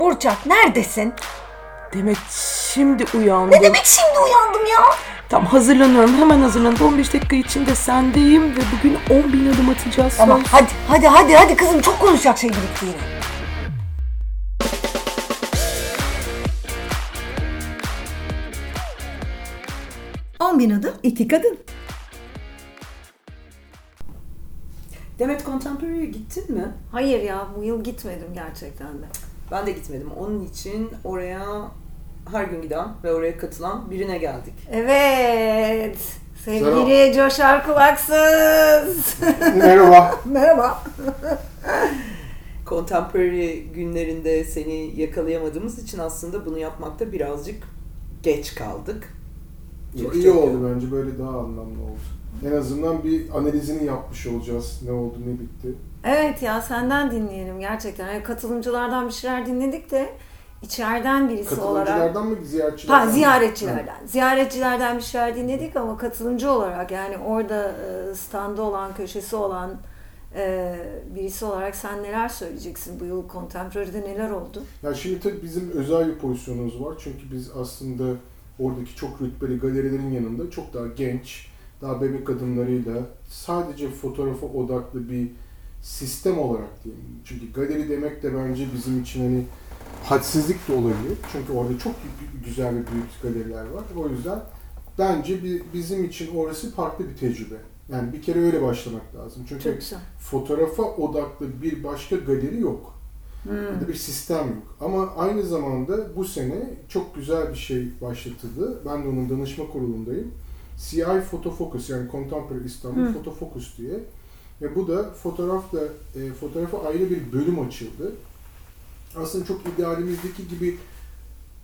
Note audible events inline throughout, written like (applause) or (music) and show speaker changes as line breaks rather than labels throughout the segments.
Burçak neredesin?
Demek şimdi uyandım.
Ne demek şimdi uyandım ya?
Tam hazırlanıyorum. Hemen hazırlanıp 15 dakika içinde sendeyim ve bugün 10 bin adım atacağız.
Tamam
söz.
hadi hadi hadi hadi kızım çok konuşacak şey birikti yine. On bin adım iki kadın.
Demet Contemporary'e gittin mi?
Hayır ya bu yıl gitmedim gerçekten de.
Ben de gitmedim. Onun için oraya her gün giden ve oraya katılan birine geldik.
Evet. Sevgili Coşar Kulaksız.
Merhaba. (laughs)
Merhaba.
Contemporary günlerinde seni yakalayamadığımız için aslında bunu yapmakta birazcık geç kaldık. Çok
İyi
çok
oldu bence böyle daha anlamlı oldu. En azından bir analizini yapmış olacağız. Ne oldu ne bitti.
Evet ya senden dinleyelim gerçekten. Yani katılımcılardan bir şeyler dinledik de içeriden birisi olarak.
Katılımcılardan mı ziyaretçilerden
Ha ziyaretçilerden. Ziyaretçilerden bir şeyler dinledik ama katılımcı olarak yani orada e, standı olan, köşesi olan e, birisi olarak sen neler söyleyeceksin bu yıl Contemporary'de neler oldu?
Ya şimdi tabii bizim özel bir pozisyonumuz var. Çünkü biz aslında oradaki çok rütbeli galerilerin yanında çok daha genç, daha bebek adımlarıyla sadece fotoğrafa odaklı bir sistem olarak diyeyim. Çünkü galeri demek de bence bizim için hani hadsizlik de olabilir. Çünkü orada çok gü- güzel ve büyük galeriler var. O yüzden bence bi- bizim için orası farklı bir tecrübe. Yani bir kere öyle başlamak lazım. Çünkü fotoğrafa odaklı bir başka galeri yok. Ya da bir sistem yok. Ama aynı zamanda bu sene çok güzel bir şey başlatıldı. Ben de onun danışma kurulundayım. CI Photofocus yani Contemporary İstanbul
Hı.
Photofocus diye. Ve bu da fotoğrafla e, fotoğrafa ayrı bir bölüm açıldı. Aslında çok idealimizdeki gibi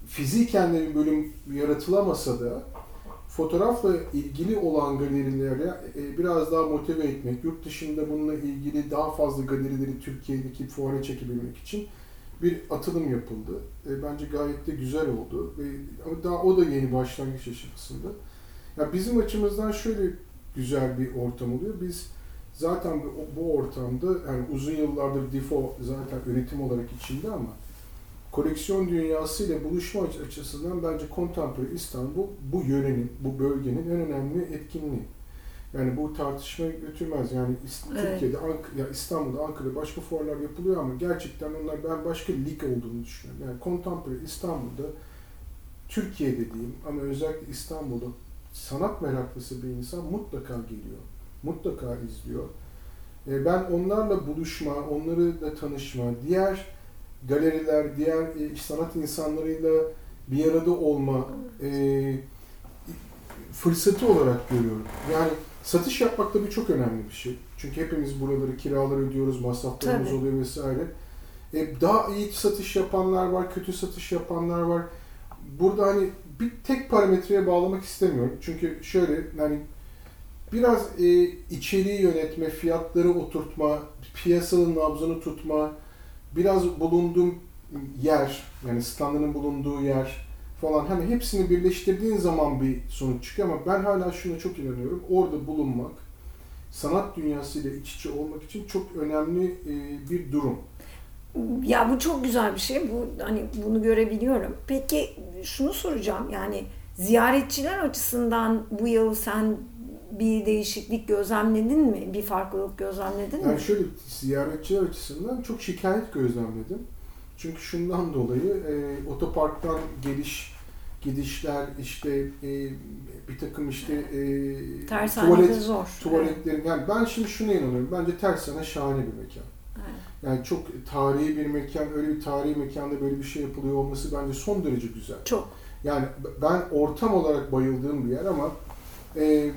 fiziken de bir bölüm yaratılamasa da fotoğrafla ilgili olan galerileri e, biraz daha motive etmek, yurt dışında bununla ilgili daha fazla galerileri Türkiye'deki fuara çekebilmek için bir atılım yapıldı. E, Bence gayet de güzel oldu. Ve ama daha o da yeni başlangıç aşamasında. Ya bizim açımızdan şöyle güzel bir ortam oluyor. Biz zaten bu, ortamda yani uzun yıllardır DIFO zaten üretim olarak içinde ama koleksiyon dünyası ile buluşma aç- açısından bence Contemporary İstanbul bu yörenin, bu bölgenin en önemli etkinliği. Yani bu tartışmaya götürmez. Yani
Evet.
Türkiye'de, Ank- ya İstanbul'da, Ankara'da başka fuarlar yapılıyor ama gerçekten onlar ben başka lig olduğunu düşünüyorum. Yani Contemporary İstanbul'da Türkiye dediğim ama özellikle İstanbul'da sanat meraklısı bir insan mutlaka geliyor. Mutlaka izliyor. E, Ben onlarla buluşma, onları da tanışma, diğer galeriler, diğer e, sanat insanlarıyla bir arada olma e, fırsatı olarak görüyorum. Yani satış yapmak tabii çok önemli bir şey. Çünkü hepimiz buraları kiralar ödüyoruz, masraflarımız
Tabii.
oluyor vesaire. E, daha iyi satış yapanlar var, kötü satış yapanlar var. Burada hani bir tek parametreye bağlamak istemiyorum. Çünkü şöyle hani biraz e, içeriği yönetme, fiyatları oturtma, piyasanın nabzını tutma, biraz bulunduğum yer, yani standının bulunduğu yer falan hani hepsini birleştirdiğin zaman bir sonuç çıkıyor ama ben hala şuna çok inanıyorum. Orada bulunmak, sanat dünyasıyla iç içe olmak için çok önemli e, bir durum.
Ya bu çok güzel bir şey. Bu hani bunu görebiliyorum. Peki şunu soracağım. Yani ziyaretçiler açısından bu yıl sen bir değişiklik gözlemledin mi? Bir farklılık gözlemledin mi?
Yani şöyle ziyaretçiler açısından çok şikayet gözlemledim. Çünkü şundan dolayı e, otoparktan geliş gidişler işte e, bir takım işte e,
Tersanede zor.
tuvaletlerin yani ben şimdi şuna inanıyorum. Bence tersane şahane bir mekan.
Evet.
Yani çok tarihi bir mekan, öyle bir tarihi mekanda böyle bir şey yapılıyor olması bence son derece güzel.
Çok.
Yani ben ortam olarak bayıldığım bir yer ama e,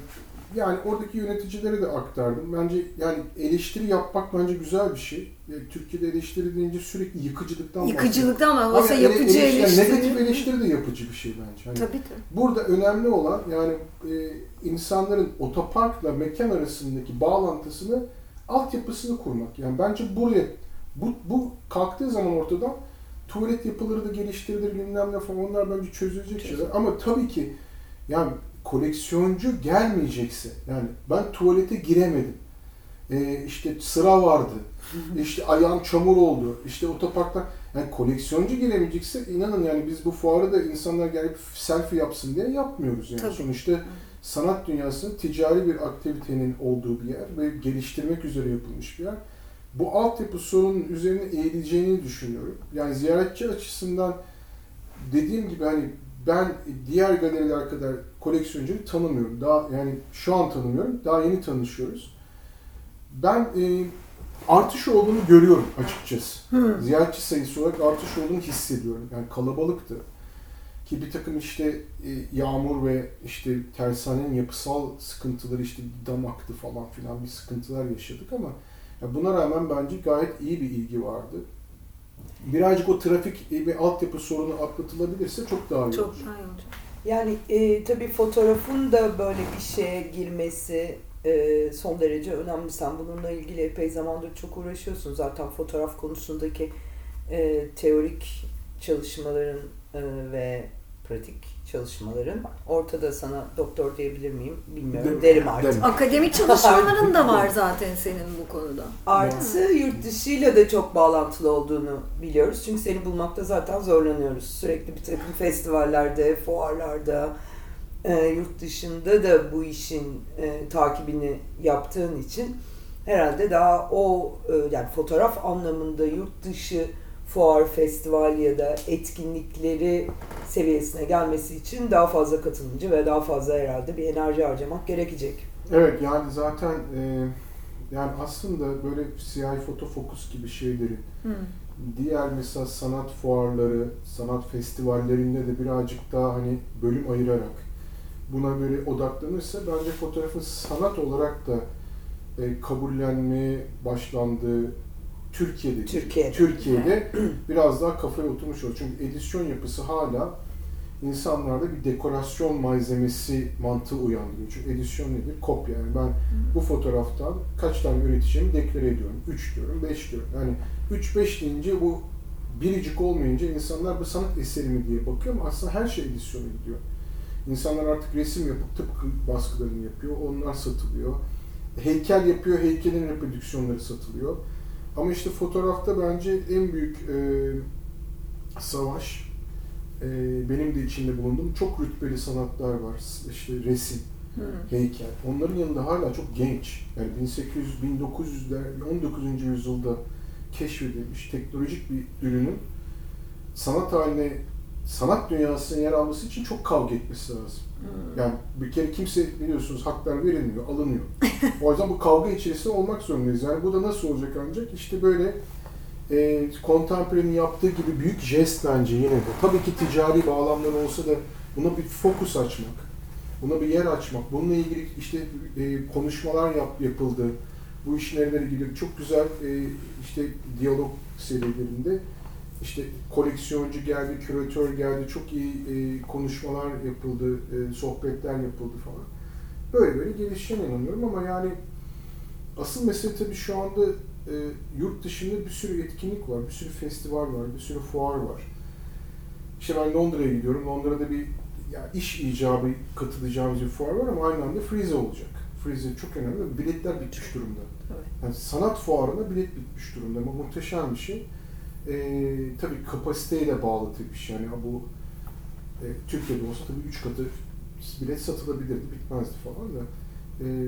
yani oradaki yöneticilere de aktardım. Bence yani eleştiri yapmak bence güzel bir şey. E, Türkiye'de eleştiri deyince sürekli yıkıcılıktan
Yıkıcılıktan olsa
Ama yani
yapıcı
eleştiri-
eleştiri.
Negatif eleştiri de yapıcı bir şey bence. Hani
Tabii tabii.
Burada önemli olan yani e, insanların otoparkla mekan arasındaki bağlantısını, altyapısını kurmak. Yani bence buraya bu, bu kalktığı zaman ortadan tuvalet yapıları da geliştirilir bilmem ne falan onlar bence çözülecek şeyler. Ama tabii ki yani koleksiyoncu gelmeyecekse yani ben tuvalete giremedim. e, işte sıra vardı. işte ayağım çamur oldu. İşte otoparkta yani koleksiyoncu gelemeyecekse inanın yani biz bu fuarı da insanlar gelip selfie yapsın diye yapmıyoruz yani.
Tabii.
Sonuçta sanat dünyasının ticari bir aktivitenin olduğu bir yer ve geliştirmek üzere yapılmış bir yer. Bu altyapı sorunun üzerine eğileceğini düşünüyorum. Yani ziyaretçi açısından dediğim gibi hani ben diğer galeriler kadar koleksiyoncuyu tanımıyorum. Daha yani şu an tanımıyorum. Daha yeni tanışıyoruz. Ben e, artış olduğunu görüyorum açıkçası.
Hı.
Ziyaretçi sayısı olarak artış olduğunu hissediyorum. Yani kalabalıktı. Ki bir takım işte e, yağmur ve işte tersanenin yapısal sıkıntıları işte damaktı falan filan bir sıkıntılar yaşadık ama ya buna rağmen bence gayet iyi bir ilgi vardı. Birazcık o trafik e, ve altyapı sorunu atlatılabilirse çok daha iyi
Çok
olur.
daha iyi olacak.
Yani e, tabii fotoğrafın da böyle bir şeye girmesi e, son derece önemli. Sen bununla ilgili epey zamandır çok uğraşıyorsun. Zaten fotoğraf konusundaki e, teorik çalışmaların e, ve pratik çalışmaların ortada sana doktor diyebilir miyim bilmiyorum.
Dem-
Derim artık.
dem-
Akademik çalışmaların da var zaten senin bu konuda.
Artı yurt dışıyla da çok bağlantılı olduğunu biliyoruz. Çünkü seni bulmakta zaten zorlanıyoruz. Sürekli bir takım festivallerde, fuarlarda, e, yurt dışında da bu işin e, takibini yaptığın için herhalde daha o e, yani fotoğraf anlamında yurt dışı fuar, festival ya da etkinlikleri seviyesine gelmesi için daha fazla katılımcı ve daha fazla herhalde bir enerji harcamak gerekecek.
Evet yani zaten e, yani aslında böyle CI foto fokus gibi şeyleri
Hı.
diğer mesela sanat fuarları, sanat festivallerinde de birazcık daha hani bölüm ayırarak buna göre odaklanırsa bence fotoğrafın sanat olarak da e, kabullenmeye başlandığı Türkiye'de
Türkiye'de.
Türkiye'de (clears throat) biraz daha kafaya oturmuş olur. Çünkü edisyon yapısı hala insanlarda bir dekorasyon malzemesi mantığı uyandırıyor. Çünkü edisyon nedir? Kopya. Yani ben bu fotoğraftan kaç tane üreteceğimi deklare ediyorum. 3 diyorum, 5 diyorum. Yani 3-5 deyince bu biricik olmayınca insanlar bu sanat eseri mi diye bakıyor ama aslında her şey edisyona gidiyor. İnsanlar artık resim yapıp tıpkı baskılarını yapıyor. Onlar satılıyor. Heykel yapıyor, heykelin reprodüksiyonları satılıyor. Ama işte fotoğrafta bence en büyük e, savaş e, benim de içinde bulunduğum çok rütbeli sanatlar var. İşte resim,
Hı.
heykel. Onların yanında hala çok genç. Yani 1800 1900'ler 19. yüzyılda keşfedilmiş teknolojik bir ürünün sanat haline sanat dünyasına yer alması için çok kavga etmesi lazım.
Hı.
Yani bir kere kimse biliyorsunuz haklar verilmiyor, alınıyor. o yüzden bu kavga içerisinde olmak zorundayız. Yani bu da nasıl olacak ancak? İşte böyle e, Contemporary'nin yaptığı gibi büyük jest bence yine de. Tabii ki ticari bağlamları olsa da buna bir fokus açmak, buna bir yer açmak, bununla ilgili işte e, konuşmalar yap, yapıldı. Bu işlerle ilgili çok güzel e, işte diyalog serilerinde işte koleksiyoncu geldi, küratör geldi, çok iyi e, konuşmalar yapıldı, e, sohbetler yapıldı falan. Böyle böyle gelişeceğine inanıyorum ama yani asıl mesele tabii şu anda e, yurt dışında bir sürü etkinlik var, bir sürü festival var, bir sürü fuar var. İşte ben Londra'ya gidiyorum. Londra'da bir ya iş icabı katılacağımız bir fuar var ama aynı anda Frieze olacak. Frieze çok önemli. Biletler bitmiş durumda.
Evet.
Yani sanat fuarına bilet bitmiş durumda ama muhteşem bir şey. Ee, tabii kapasiteyle bağlı tabii bir şey. Yani bu e, Türkiye'de olsa tabii üç katı bilet satılabilirdi, bitmezdi falan da. Ee,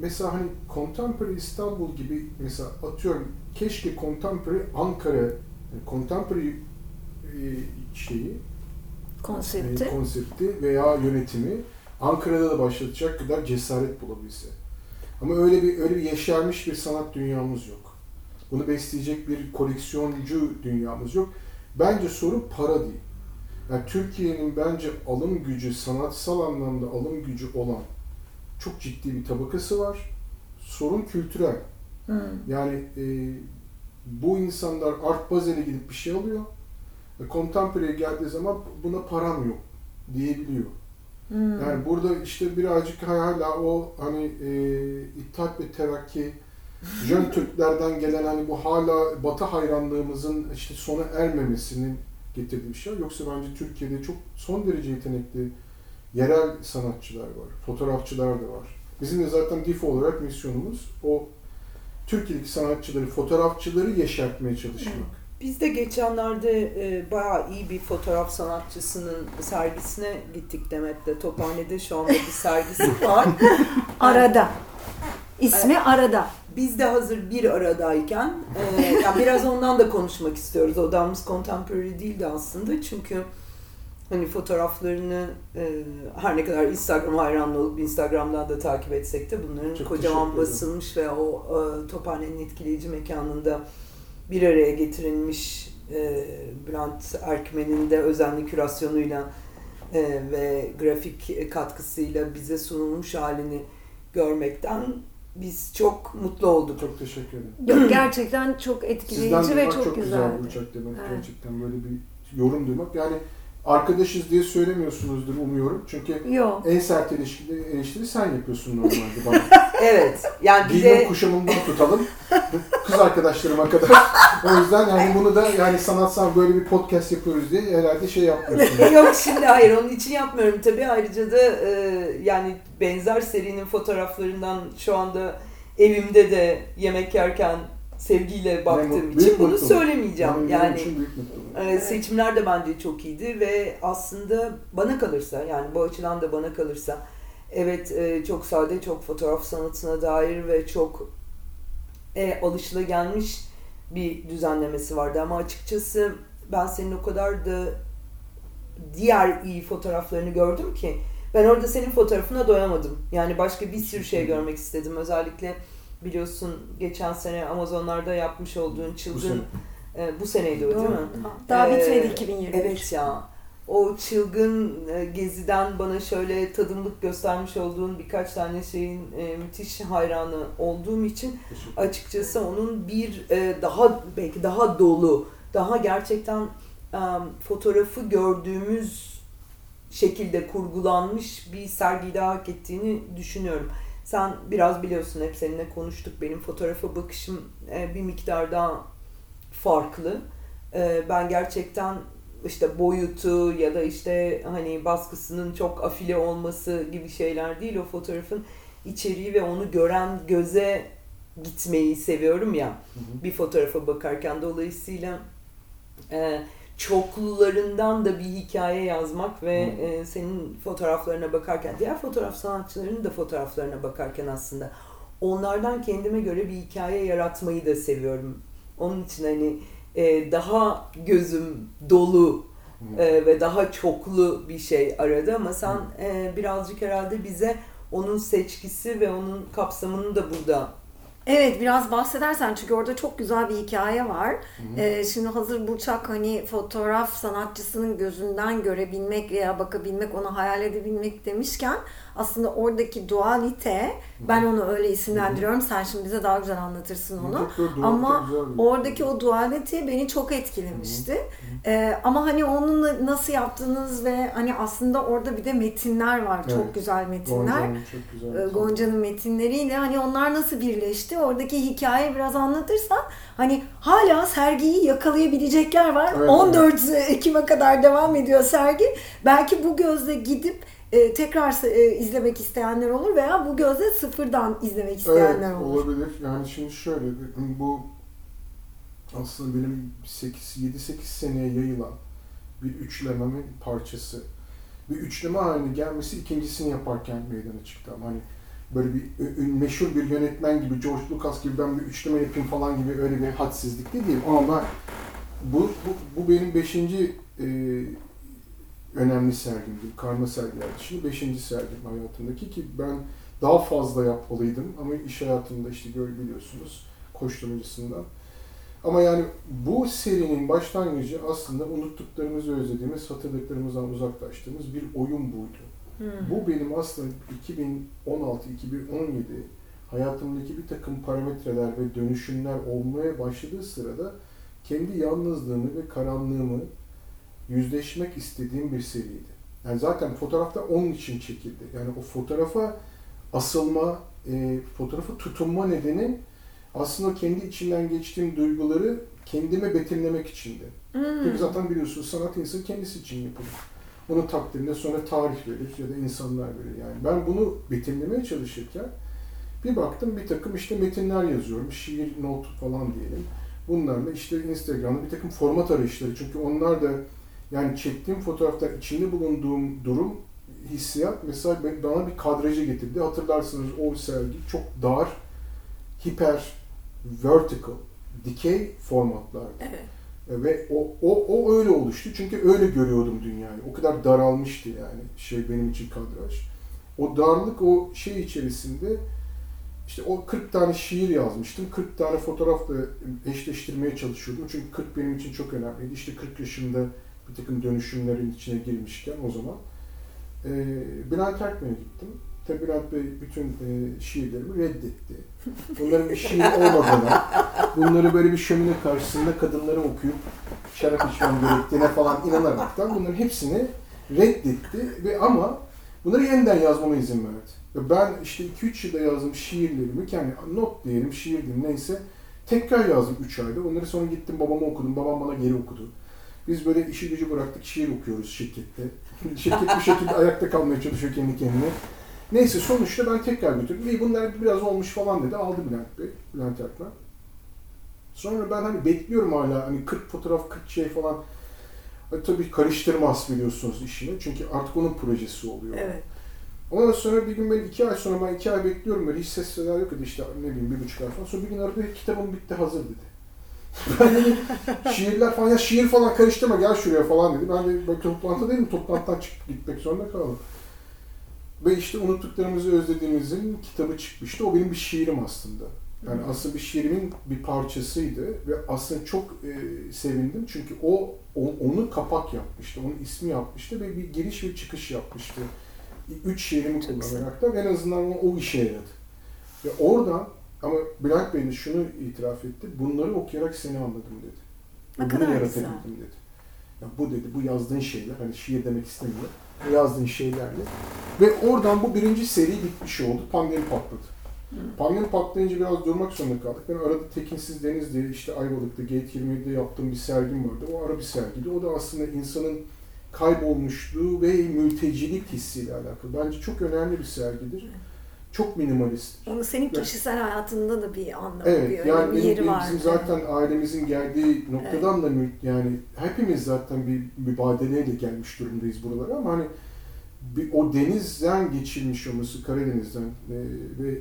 mesela hani Contemporary İstanbul gibi mesela atıyorum keşke Contemporary Ankara yani Contemporary e, şeyi
Konsepti.
e, konsepti veya yönetimi Ankara'da da başlatacak kadar cesaret bulabilse. Ama öyle bir öyle bir yeşermiş bir sanat dünyamız yok. Bunu besleyecek bir koleksiyoncu dünyamız yok. Bence sorun para değil. Yani Türkiye'nin bence alım gücü, sanatsal anlamda alım gücü olan çok ciddi bir tabakası var. Sorun kültürel.
Hı.
Yani e, bu insanlar Art Basel'e gidip bir şey alıyor. Ve Contemporary'e geldiği zaman buna param yok diyebiliyor.
Hı.
Yani burada işte birazcık hala o hani e, İttihat ve Terakki Jön Türklerden gelen hani bu hala Batı hayranlığımızın işte sona ermemesinin getirdiği bir şey. Yoksa bence Türkiye'de çok son derece yetenekli yerel sanatçılar var, fotoğrafçılar da var. Bizim de zaten DIF olarak misyonumuz o Türkiye'deki sanatçıları, fotoğrafçıları yeşertmeye çalışmak.
Biz de geçenlerde e, bayağı iyi bir fotoğraf sanatçısının sergisine gittik Demet'le. Tophane'de şu anda bir sergisi var. (laughs)
Arada. İsmi Arada.
Biz de hazır bir aradayken, e, (laughs) yani biraz ondan da konuşmak istiyoruz. Odamız contemporary değildi aslında çünkü hani fotoğraflarını e, her ne kadar Instagram hayranlı olup Instagram'dan da takip etsek de bunların
Çok
kocaman basılmış ve o e, Tophane'nin etkileyici mekanında bir araya getirilmiş e, Bülent Erkmen'in de özenli kürasyonuyla e, ve grafik katkısıyla bize sunulmuş halini görmekten biz çok mutlu olduk.
Çok teşekkür ederim.
Yok, (clears throat) gerçekten çok etkileyici
Sizden
ve
duymak
çok,
çok, güzel
güzeldi.
olacak demek.
Evet.
Gerçekten böyle bir yorum duymak. Yani arkadaşız diye söylemiyorsunuzdur umuyorum. Çünkü
Yok.
en sert eleştiri, eleştiri sen yapıyorsun normalde bana. (laughs)
Evet. Yani bir de
kuşamından tutalım. Kız arkadaşlarıma kadar. O yüzden yani bunu da yani sanatsal böyle bir podcast yapıyoruz diye herhalde şey yapmıyorsun. (laughs)
Yok şimdi hayır onun için yapmıyorum tabii. Ayrıca da e, yani benzer serinin fotoğraflarından şu anda evimde de yemek yerken sevgiyle baktığım
mutlu-
için bunu
mutluluk.
söylemeyeceğim.
Yani benim
yani e, seçimler de bence çok iyiydi ve aslında bana kalırsa yani bu açıdan da bana kalırsa evet e, çok sade, çok fotoğraf sanatına dair ve çok e, alışılagelmiş bir düzenlemesi vardı ama açıkçası ben senin o kadar da diğer iyi fotoğraflarını gördüm ki ben orada senin fotoğrafına doyamadım. Yani başka bir sürü şey görmek istedim. Özellikle biliyorsun geçen sene Amazonlarda yapmış olduğun
Bu
çılgın
sene.
e, bu seneydi o değil mi?
Daha
Ee,
bitmedi 2023.
Evet ya. O çılgın e, geziden bana şöyle tadımlık göstermiş olduğun birkaç tane şeyin e, müthiş hayranı olduğum için açıkçası onun bir e, daha belki daha dolu, daha gerçekten e, fotoğrafı gördüğümüz şekilde kurgulanmış bir sergiyi daha hak ettiğini düşünüyorum. Sen biraz biliyorsun hep seninle konuştuk. Benim fotoğrafa bakışım e, bir miktar daha farklı. E, ben gerçekten işte boyutu ya da işte hani baskısının çok afile olması gibi şeyler değil. O fotoğrafın içeriği ve onu gören göze gitmeyi seviyorum ya
Hı hı.
bir fotoğrafa bakarken. Dolayısıyla e, çoklularından da bir hikaye yazmak ve e, senin fotoğraflarına bakarken, diğer fotoğraf sanatçılarının da fotoğraflarına bakarken aslında onlardan kendime göre bir hikaye yaratmayı da seviyorum. Onun için hani e, daha gözüm dolu e, ve daha çoklu bir şey aradı ama sen e, birazcık herhalde bize onun seçkisi ve onun kapsamını da burada
Evet biraz bahsedersen çünkü orada çok güzel bir hikaye var.
hı.
Ee, şimdi hazır Burçak hani fotoğraf sanatçısının gözünden görebilmek veya bakabilmek, onu hayal edebilmek demişken aslında oradaki dualite ben onu öyle isimlendiriyorum. Sen şimdi bize daha güzel anlatırsın onu. Ama Oradaki o dualite beni çok etkilemişti. Ee, ama hani onu nasıl yaptınız ve hani aslında orada bir de metinler var. Çok
Evet.
güzel metinler.
Gonca'nın çok güzel.
Ee, Gonca'nın metinleriyle hani onlar nasıl birleşti? Oradaki hikayeyi biraz anlatırsan hani hala sergiyi yakalayabilecekler var.
Evet,
14 Ekim'e kadar devam ediyor sergi. Belki bu gözle gidip e, tekrar e, izlemek isteyenler olur veya bu gözle sıfırdan izlemek isteyenler
evet,
olur.
olabilir. Yani şimdi şöyle bu aslında benim 8 7-8 seneye yayılan bir üçlememin parçası. Bir üçleme haline gelmesi ikincisini yaparken meydana çıktı ama hani böyle bir meşhur bir yönetmen gibi George Lucas gibi ben bir üçleme yapayım falan gibi öyle bir hadsizlik de değil ama ben bu, bu, bu benim beşinci e, önemli sergimdi. Karma sergiler dışında beşinci sergim hayatımdaki ki ben daha fazla yapmalıydım ama iş hayatında işte böyle biliyorsunuz koşturmacısından. Ama yani bu serinin başlangıcı aslında unuttuklarımızı özlediğimiz, hatırladıklarımızdan uzaklaştığımız bir oyun buydu.
Hmm.
Bu benim aslında 2016-2017 hayatımdaki bir takım parametreler ve dönüşümler olmaya başladığı sırada kendi yalnızlığımı ve karanlığımı yüzleşmek istediğim bir seriydi. Yani zaten fotoğrafta onun için çekildi. Yani o fotoğrafa asılma, e, fotoğrafı tutunma nedeni aslında kendi içinden geçtiğim duyguları kendime betimlemek içindi.
Hmm.
Çünkü zaten biliyorsunuz sanat insanı kendisi için yapılır. Bunun takdirinde sonra tarih verir ya da insanlar verir. Yani ben bunu betimlemeye çalışırken Bir baktım bir takım işte metinler yazıyorum. Şiir, not falan diyelim. Bunlarla işte Instagram'da bir takım format arayışları. Çünkü onlar da yani çektiğim fotoğraftan içinde bulunduğum durum, hissiyat mesela bana bir kadrajı getirdi. Hatırlarsınız o sergi çok dar, hiper, vertical, dikey formatlardı.
Evet.
Ve o, o, o öyle oluştu. Çünkü öyle görüyordum dünyayı. O kadar daralmıştı yani şey benim için kadraj. O darlık o şey içerisinde işte o 40 tane şiir yazmıştım. 40 tane fotoğrafla eşleştirmeye çalışıyordum. Çünkü 40 benim için çok önemliydi. İşte 40 yaşında bir takım dönüşümlerin içine girmişken o zaman. Ee, Bülent Erkmen'e gittim. Tabi Bülent Bey bütün e, şiirlerimi reddetti. Bunların bir şiir olmadığını, bunları böyle bir şömine karşısında kadınların okuyup şarap içmem gerektiğine falan inanaraktan bunların hepsini reddetti ve ama bunları yeniden yazmama izin verdi. Ve ben işte 2-3 yılda yazdığım şiirlerimi, yani not diyelim, şiir diyelim neyse tekrar yazdım 3 ayda. Onları sonra gittim babama okudum, babam bana geri okudu. Biz böyle işi gücü bıraktık, şiir okuyoruz şirkette. (laughs) Şirket bu şekilde ayakta kalmaya çalışıyor kendi kendine. Neyse sonuçta ben tekrar götürdüm. İyi bunlar biraz olmuş falan dedi. Aldı Bülent Bey, Bülent Erkmen. Sonra ben hani bekliyorum hala hani 40 fotoğraf, 40 şey falan. E, tabii karıştırmaz biliyorsunuz işini. Çünkü artık onun projesi oluyor.
Evet.
Ondan sonra bir gün ben iki ay sonra ben iki ay bekliyorum böyle hiç ses seda yok idi işte ne bileyim bir buçuk ay falan. Sonra bir gün aradı kitabım bitti hazır dedi. Dedim şiirler falan ya şiir falan karıştırma gel şuraya falan dedi. Ben de ben toplantıdaydım toplantıdan çıkıp gitmek zorunda kaldım. Ve işte unuttuklarımızı özlediğimizin kitabı çıkmıştı. O benim bir şiirim aslında. Yani aslında bir şiirimin bir parçasıydı ve aslında çok e, sevindim çünkü o, o onu kapak yapmıştı, onun ismi yapmıştı ve bir giriş ve çıkış yapmıştı. Üç şiirimi kullanarak en azından o, o işe yaradı. Ve oradan ama Bülent Bey de şunu itiraf etti, bunları okuyarak seni anladım dedi.
Ne
bunu yaratabildim dedi. Ya bu dedi, bu yazdığın şeyler, hani şiir demek istemiyor, bu yazdığın şeylerle. Ve oradan bu birinci seri bitmiş oldu, pandemi patladı. Pandemi patlayınca biraz durmak zorunda kaldık. Ben arada Tekinsiz Deniz diye işte Ayvalık'ta Gate 27'de yaptığım bir sergim vardı. O ara bir sergiydi. O da aslında insanın kaybolmuşluğu ve mültecilik hissiyle alakalı. Bence çok önemli bir sergidir. Çok minimalist.
Onu senin kişisel hayatında da bir anlamı, bir
Evet,
öyle
yani
bir
benim,
yeri var.
bizim zaten ailemizin geldiği noktadan da mül- yani hepimiz zaten bir mübadeleyle gelmiş durumdayız buralara ama hani bir, o denizden geçilmiş olması Karadeniz'den e, ve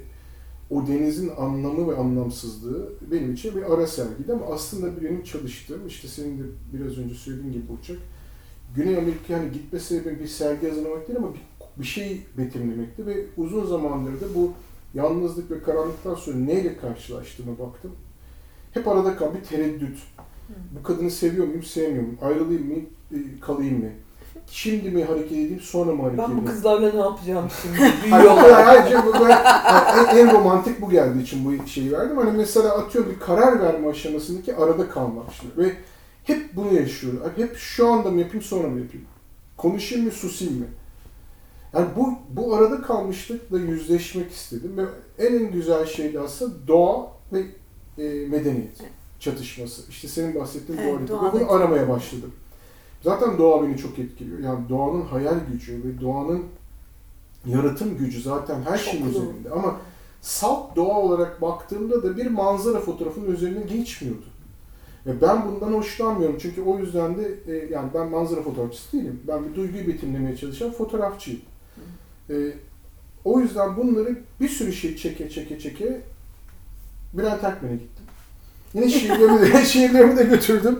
o denizin anlamı ve anlamsızlığı benim için bir ara sergiydi ama aslında benim çalıştığım işte senin de biraz önce söylediğin gibi Burçak Güney Amerika yani gitme sebebim bir sergi hazırlamak değil ama bir, şey betimlemekti ve uzun zamandır da bu yalnızlık ve karanlıktan sonra neyle karşılaştığıma baktım. Hep arada kal bir tereddüt. Bu kadını seviyor muyum, sevmiyor muyum? Ayrılayım mı, e, kalayım mı? Şimdi mi hareket edeyim, sonra mı hareket
Ben
edeyim?
bu kızlarla ne yapacağım şimdi? Büyüyorlar. (laughs)
hayır, bu ben- yani en, en romantik bu geldiği için bu şeyi verdim. Hani mesela atıyorum bir karar verme aşamasındaki arada kalmak işte. Ve hep bunu yaşıyorum. Hep şu anda mı yapayım, sonra mı yapayım? Konuşayım mı, susayım mı? Yani bu, bu arada kalmışlıkla yüzleşmek istedim. Ve en en güzel şey de aslında doğa ve e, medeniyet çatışması. İşte senin bahsettiğin
Evet,
dualite.
doğa
Ve bunu aramaya başladım. Zaten doğa beni çok etkiliyor. Yani doğanın hayal gücü ve doğanın yaratım gücü zaten her şeyin
Çoklu.
üzerinde. Ama salt doğa olarak baktığımda da bir manzara fotoğrafının üzerine geçmiyordu. Ve ben bundan hoşlanmıyorum. Çünkü o yüzden de e, yani ben manzara fotoğrafçısı değilim. Ben bir duyguyu betimlemeye çalışan fotoğrafçıyım. E, o yüzden bunları bir sürü şey çeke çeke çeke Bülent Erkmen'e gittim. Yine şiirlerimi de, (laughs) şiirlerimi de götürdüm.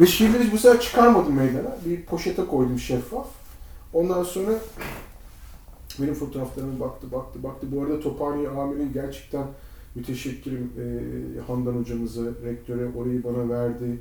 Ve şiirleri bu sefer çıkarmadım meydana. Bir poşete koydum şeffaf. Ondan sonra benim fotoğraflarıma baktı, baktı, baktı. Bu arada Tophane Amiri gerçekten müteşekkirim e, Handan hocamıza, rektöre orayı bana verdi.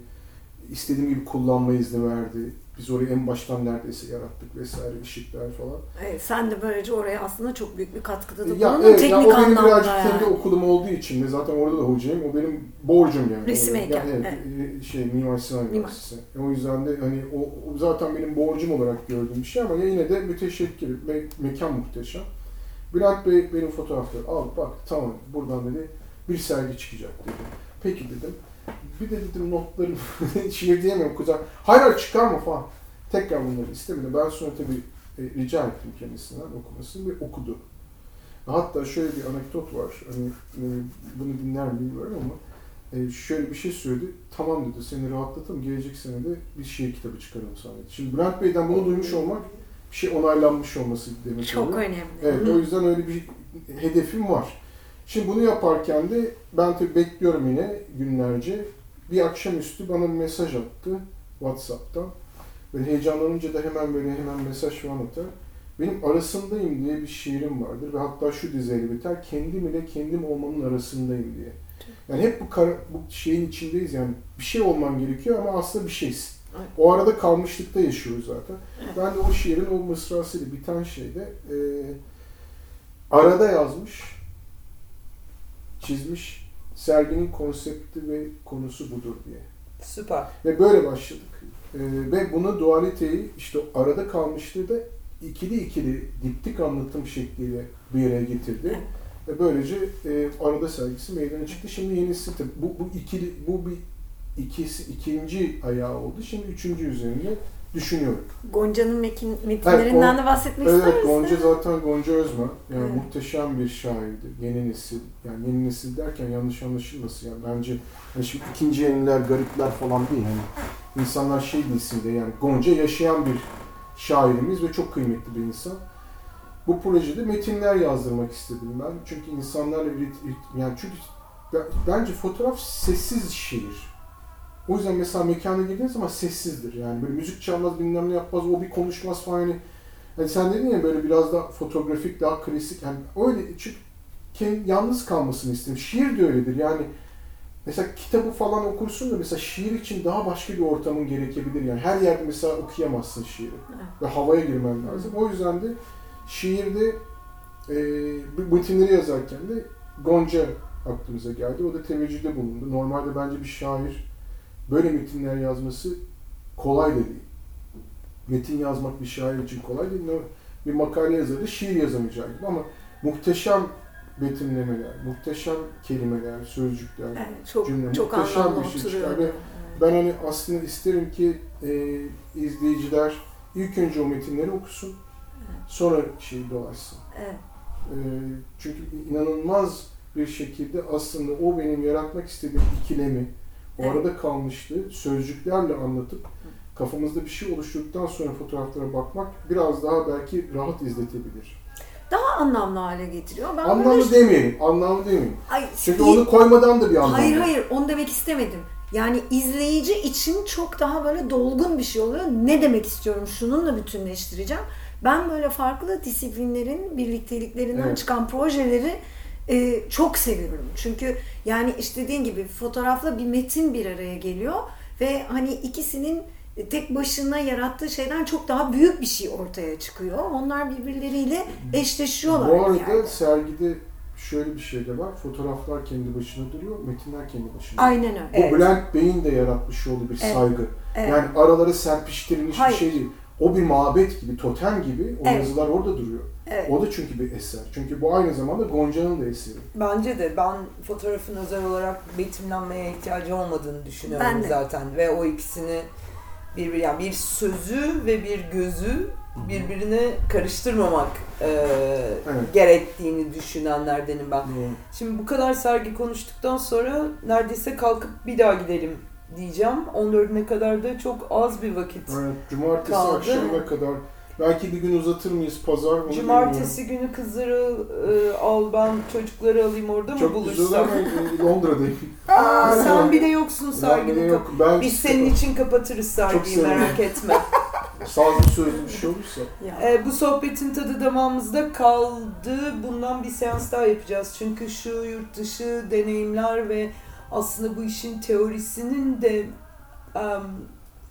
İstediğim gibi kullanma izni verdi. Biz orayı en baştan neredeyse yarattık vesaire, ışıklar falan.
Evet, sen de böylece oraya aslında çok büyük bir katkıda da
Ya
bulundun
evet,
teknik
ya o benim birazcık
yani.
kendi okulum olduğu için de zaten orada da hocayım. O benim borcum yani.
Resim heykel,
yani evet, şey Mimar Sinan. Üniversitesi. O yüzden de hani o, o zaten benim borcum olarak gördüğüm bir şey ama yine de müteşekkir. Me, mekan muhteşem. Bülent Bey benim fotoğrafları al bak tamam buradan dedi bir sergi çıkacak dedi. Peki dedim. Bir de dedim notlarım (laughs) şiir diyemiyorum kuzen. Hayır hayır çıkarma falan. Tekrar bunları istemedi. Ben sonra tabii e, rica ettim kendisinden okumasını ve okudu. Hatta şöyle bir anekdot var. Hani e, bunu dinler mi bilmiyorum ama e, şöyle bir şey söyledi. Tamam dedi seni rahatlattım. Gelecek sene de bir şiir kitabı çıkaralım sana dedi. Şimdi Bülent Bey'den bunu duymuş olmak bir şey onaylanmış olması demek
Çok
oluyor.
önemli.
Evet, o yüzden öyle bir hedefim var. Şimdi bunu yaparken de ben tabii bekliyorum yine günlerce. Bir akşamüstü bana bir mesaj attı WhatsApp'tan. Böyle heyecanlanınca da hemen böyle hemen mesaj falan atar. Benim arasındayım diye bir şiirim vardır ve hatta şu dizeyle biter. Kendim ile kendim olmanın arasındayım diye. Yani hep bu, kara, bu şeyin içindeyiz yani bir şey olman gerekiyor ama aslında bir şeysin.
Evet.
O arada kalmışlıkta yaşıyoruz zaten.
Evet.
Ben de o şiirin o mısrasıyla biten şeyde e, arada yazmış, çizmiş, serginin konsepti ve konusu budur diye.
Süper.
Ve böyle başladık. E, ve bunu dualiteyi işte arada kalmışlığı da ikili ikili diptik anlatım şekliyle bir araya getirdi. Ve böylece e, arada sergisi meydana çıktı. Şimdi yenisi bu, bu ikili bu bir ikisi ikinci ayağı oldu. Şimdi üçüncü üzerinde düşünüyorum.
Gonca'nın metinlerinden
Evet,
de bahsetmek ister
Evet
misin?
Gonca zaten Gonca Özma. Yani
Evet.
muhteşem bir şairdi. Yeni nesil. Yani yeni nesil derken yanlış anlaşılmasın. Yani bence yani şimdi ikinci yeniler, garipler falan değil. Yani insanlar şey bilsin de yani Gonca yaşayan bir şairimiz ve çok kıymetli bir insan. Bu projede metinler yazdırmak istedim ben. Çünkü insanlarla ilet- yani çünkü ben- bence fotoğraf sessiz şiir. O yüzden mesela mekana girdiğiniz zaman sessizdir. Yani böyle müzik çalmaz, bilmem ne yapmaz, o bir konuşmaz falan. Yani, hani sen dedin ya böyle biraz daha fotoğrafik, daha klasik. Yani öyle çünkü kendi, yalnız kalmasını istedim. Şiir de öyledir. Yani mesela kitabı falan okursun da mesela şiir için daha başka bir ortamın gerekebilir. Yani her yerde mesela okuyamazsın şiiri.
Evet.
Ve havaya girmen lazım. O yüzden de şiirde e, metinleri yazarken de Gonca aklımıza geldi. O da teveccühde bulundu. Normalde bence bir şair böyle metinler yazması kolay da değil. Metin yazmak bir şair için kolay değil. Bir makale yazarı şiir yazamayacağı gibi ama muhteşem betimlemeler, muhteşem kelimeler, sözcükler.
Evet, çok
Cümle
çok
muhteşem bir şey çıkar ve
Evet.
Ben hani aslında isterim ki e, izleyiciler ilk önce o metinleri okusun, sonra şey dolaşsın.
Evet.
E, çünkü inanılmaz bir şekilde aslında o benim yaratmak istediğim ikilemi,
Evet.
arada kalmışlığı sözcüklerle anlatıp kafamızda bir şey oluşturduktan sonra fotoğraflara bakmak biraz daha belki rahat izletebilir.
Daha anlamlı hale getiriyor. Ben böyle
Anlamlı demeyelim, anlamlı demeyelim.
Ay,
Çünkü
iyi-
onu koymadan da bir anlamı
Hayır hayır onu demek istemedim. Yani izleyici için çok daha böyle dolgun bir şey oluyor. Ne demek istiyorum? Şununla bütünleştireceğim. Ben böyle farklı disiplinlerin birlikteliklerinden
Evet.
çıkan projeleri e, çok seviyorum. Çünkü yani işte dediğin gibi fotoğrafla bir metin bir araya geliyor ve hani ikisinin tek başına yarattığı şeyden çok daha büyük bir şey ortaya çıkıyor. Onlar birbirleriyle eşleşiyorlar.
Bu arada
yerde.
sergide şöyle bir şey de var. Fotoğraflar kendi başına duruyor, metinler kendi başına.
Aynen öyle.
Bu
Evet.
Bülent Bey'in de yaratmış olduğu bir
Evet.
saygı.
Evet.
Yani aralara serpiştirilmiş
Hayır.
bir şey değil. O bir mabet gibi, totem gibi o
Evet.
yazılar orada duruyor.
Evet.
O da çünkü bir eser. Çünkü bu aynı zamanda Gonca'nın da eseri.
Bence de ben fotoğrafın özel olarak betimlenmeye ihtiyacı olmadığını düşünüyorum
Ben de.
zaten ve o ikisini birbir yani bir sözü ve bir gözü birbirine karıştırmamak e,
Evet.
gerektiğini düşünenlerdenim ben.
Doğru.
Şimdi bu kadar sergi konuştuktan sonra neredeyse kalkıp bir daha gidelim diyeceğim. 14'üne kadar da çok az bir vakit.
Evet, cumartesi
Kaldı.
akşamına kadar. Belki bir gün uzatır mıyız pazar onu
Cumartesi günü kızları e, al ben çocukları alayım orada mı
bilmiyorum. Çok güzel ama Londra'dayım. (laughs)
Aa, (laughs) sen bir de yoksun serginin
yok. Ben
Biz senin için kapatırız sergiyi merak etme. (laughs)
Sazlı sözlü bir şey olursa.
Ya.
Ee, bu sohbetin tadı damağımızda kaldı. Bundan bir seans daha yapacağız. Çünkü şu yurt dışı deneyimler ve aslında bu işin teorisinin de em,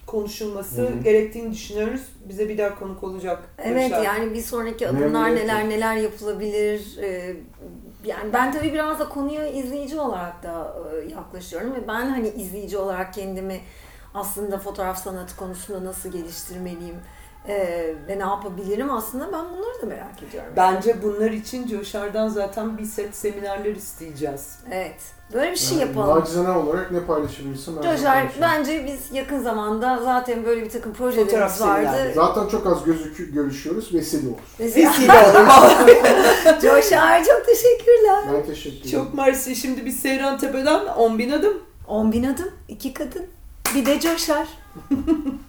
konuşulması
Hı hı.
gerektiğini düşünüyoruz. Bize bir daha konuk olacak.
Evet
Kürşat.
yani bir sonraki adımlar neler neler yapılabilir. Ee, yani ben tabii biraz da konuya izleyici olarak da yaklaşıyorum ve ben hani izleyici olarak kendimi aslında fotoğraf sanatı konusunda nasıl geliştirmeliyim Ee, ve ne yapabilirim aslında ben bunları da merak ediyorum.
Bence bunlar için Coşar'dan zaten bir set seminerler isteyeceğiz.
Evet. Böyle bir şey
Yani
yapalım.
Nacizane olarak ne de
Coşar bence biz yakın zamanda zaten böyle bir takım projelerimiz
Fotoğraf
vardı.
Zaten çok az gözükü görüşüyoruz. Vesile olur.
Mesela-
Vesile olur. (laughs)
Coşar çok teşekkürler.
Ben teşekkür ederim.
Çok mersi. Şimdi biz Seyran Tepe'den 10 bin adım.
10 bin adım, iki kadın, bir de Coşar. (laughs)